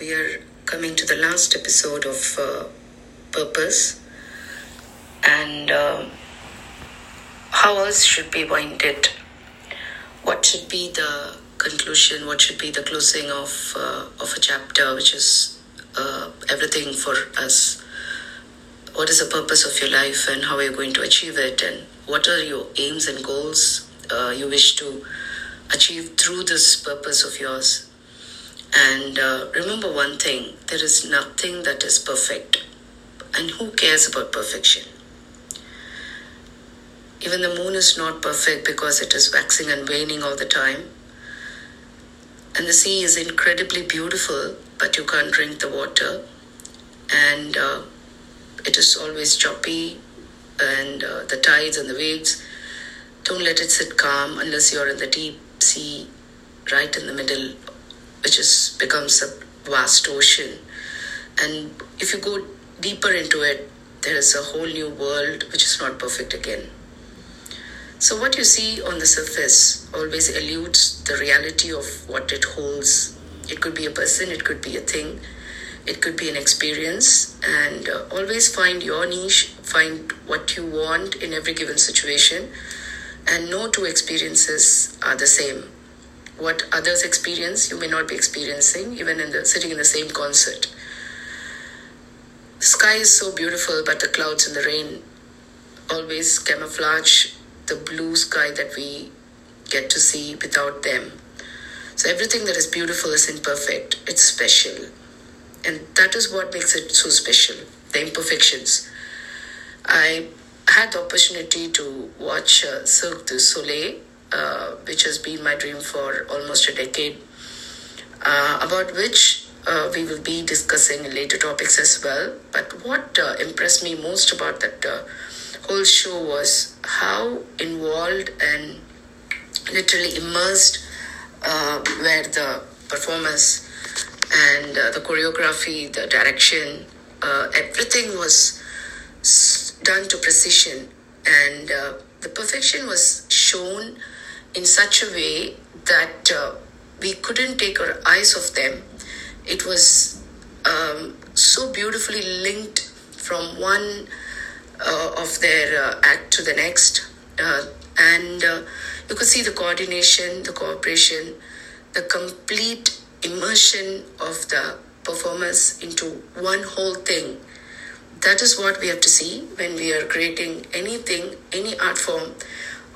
we are coming to the last episode of uh, Purpose. And uh, how else should we wind it? What should be the conclusion? What should be the closing of, uh, of a chapter, which is uh, everything for us? What is the purpose of your life and how are you going to achieve it? And what are your aims and goals uh, you wish to achieve through this purpose of yours? And uh, remember one thing there is nothing that is perfect. And who cares about perfection? Even the moon is not perfect because it is waxing and waning all the time. And the sea is incredibly beautiful, but you can't drink the water. And uh, it is always choppy, and uh, the tides and the waves. Don't let it sit calm unless you're in the deep sea, right in the middle which is becomes a vast ocean. And if you go deeper into it, there is a whole new world which is not perfect again. So, what you see on the surface always eludes the reality of what it holds. It could be a person, it could be a thing, it could be an experience, and uh, always find your niche, find what you want in every given situation, and no two experiences are the same what others experience you may not be experiencing even in the sitting in the same concert. The sky is so beautiful but the clouds and the rain always camouflage the blue sky that we get to see without them. So everything that is beautiful is imperfect. It's special. And that is what makes it so special the imperfections. I had the opportunity to watch uh, cirque du soleil uh, which has been my dream for almost a decade, uh, about which uh, we will be discussing later topics as well. But what uh, impressed me most about that uh, whole show was how involved and literally immersed uh, were the performers and the choreography, the direction, everything was done to precision and the perfection was shown in such a way that uh, we couldn't take our eyes off them. It was um, so beautifully linked from one uh, of their uh, act to the next. Uh, and uh, you could see the coordination, the cooperation, the complete immersion of the performers into one whole thing. That is what we have to see when we are creating anything, any art form,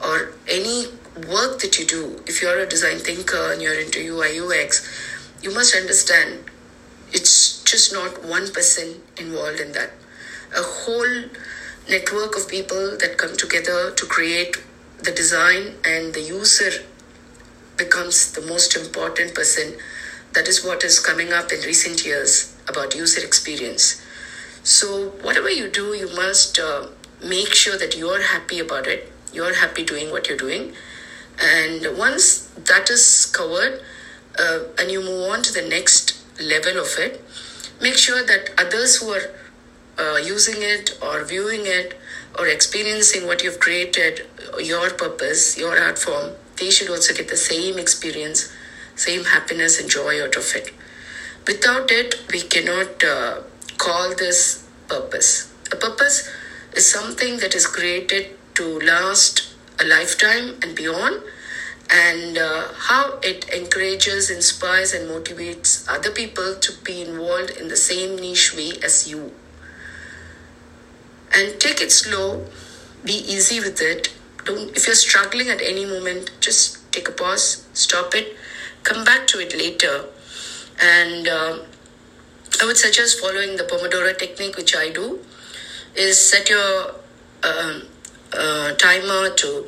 or any work that you do, if you're a design thinker and you're into UI UX, you must understand it's just not one person involved in that. A whole network of people that come together to create the design and the user becomes the most important person. That is what is coming up in recent years about user experience. So, whatever you do, you must uh, make sure that you're happy about it, you're happy doing what you're doing, and once that is covered, uh, and you move on to the next level of it, make sure that others who are uh, using it or viewing it or experiencing what you've created, your purpose, your art form, they should also get the same experience, same happiness and joy out of it. Without it, we cannot uh, call this purpose. A purpose is something that is created to last a lifetime and beyond, and uh, how it encourages, inspires, and motivates other people to be involved in the same niche way as you. And take it slow, be easy with it. Don't if you're struggling at any moment, just take a pause, stop it, come back to it later, and uh, I would suggest following the Pomodoro technique, which I do, is set your um, timer to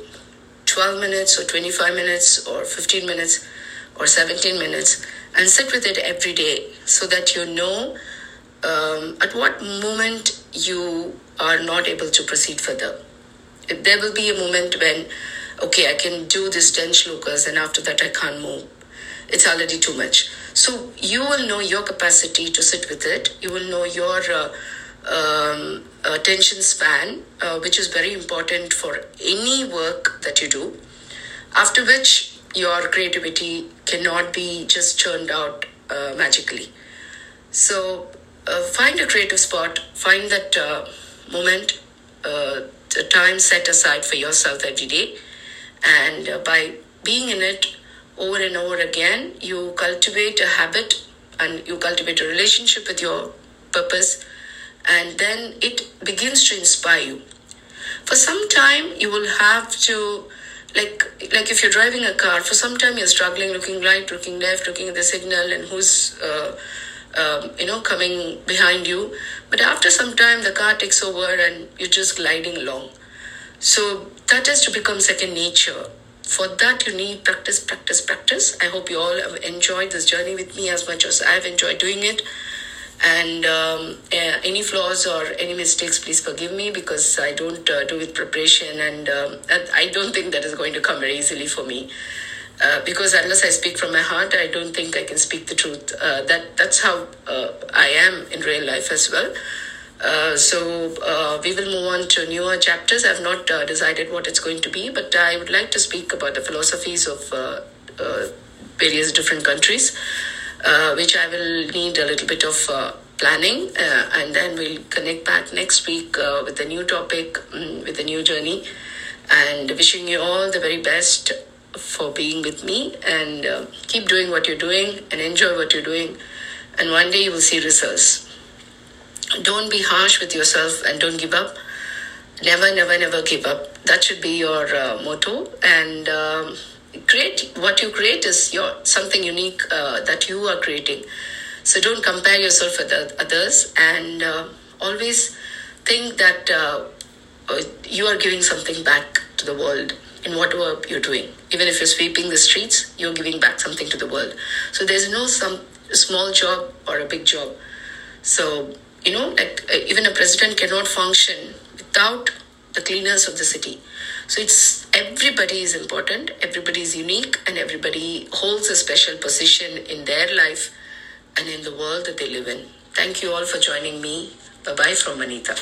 12 minutes or 25 minutes or 15 minutes or 17 minutes and sit with it every day so that you know um, at what moment you are not able to proceed further. If There will be a moment when, okay, I can do this 10 shlokas and after that I can't move. It's already too much. So you will know your capacity to sit with it. You will know your uh, um, attention span, uh, which is very important for any work that you do, after which your creativity cannot be just churned out uh, magically. So uh, find a creative spot, find that uh, moment, uh, time set aside for yourself every day, and uh, by being in it over and over again, you cultivate a habit and you cultivate a relationship with your purpose, and then it begins to inspire you. For some time, you will have to like like if you're driving a car for some time you're struggling looking right looking left looking at the signal and who's uh, um, you know coming behind you. But after some time the car takes over and you're just gliding along. So that has to become second nature. For that you need practice practice practice. I hope you all have enjoyed this journey with me as much as i've enjoyed doing it and um, uh, any flaws or any mistakes please forgive me because i don't uh, do with preparation and um, i don't think that is going to come very easily for me. Uh, because unless i speak from my heart i don't think i can speak the truth. Uh, that that's how uh, i am in real life as well. Uh, so we will move on to newer chapters. I've not decided what it's going to be, but I would like to speak about the philosophies of various different countries uh, which I will need a little bit of uh, planning, uh, and then we'll connect back next week uh, with a new topic, um, with a new journey, and wishing you all the very best for being with me and uh, keep doing what you're doing and enjoy what you're doing, and one day you will see results. Don't be harsh with yourself and don't give up. Never, never, never give up. That should be your motto and. Um, create what you create is your something unique uh, that you are creating. So don't compare yourself with others and uh, always think that uh, uh, you are giving something back to the world in whatever you're doing. Even if you're sweeping the streets you're giving back something to the world. So there's no some small job or a big job. So you know like uh, even a president cannot function without the cleaners of the city. So it's everybody is important, everybody is unique, and everybody holds a special position in their life and in the world that they live in. Thank you all for joining me. Bye bye from Anita.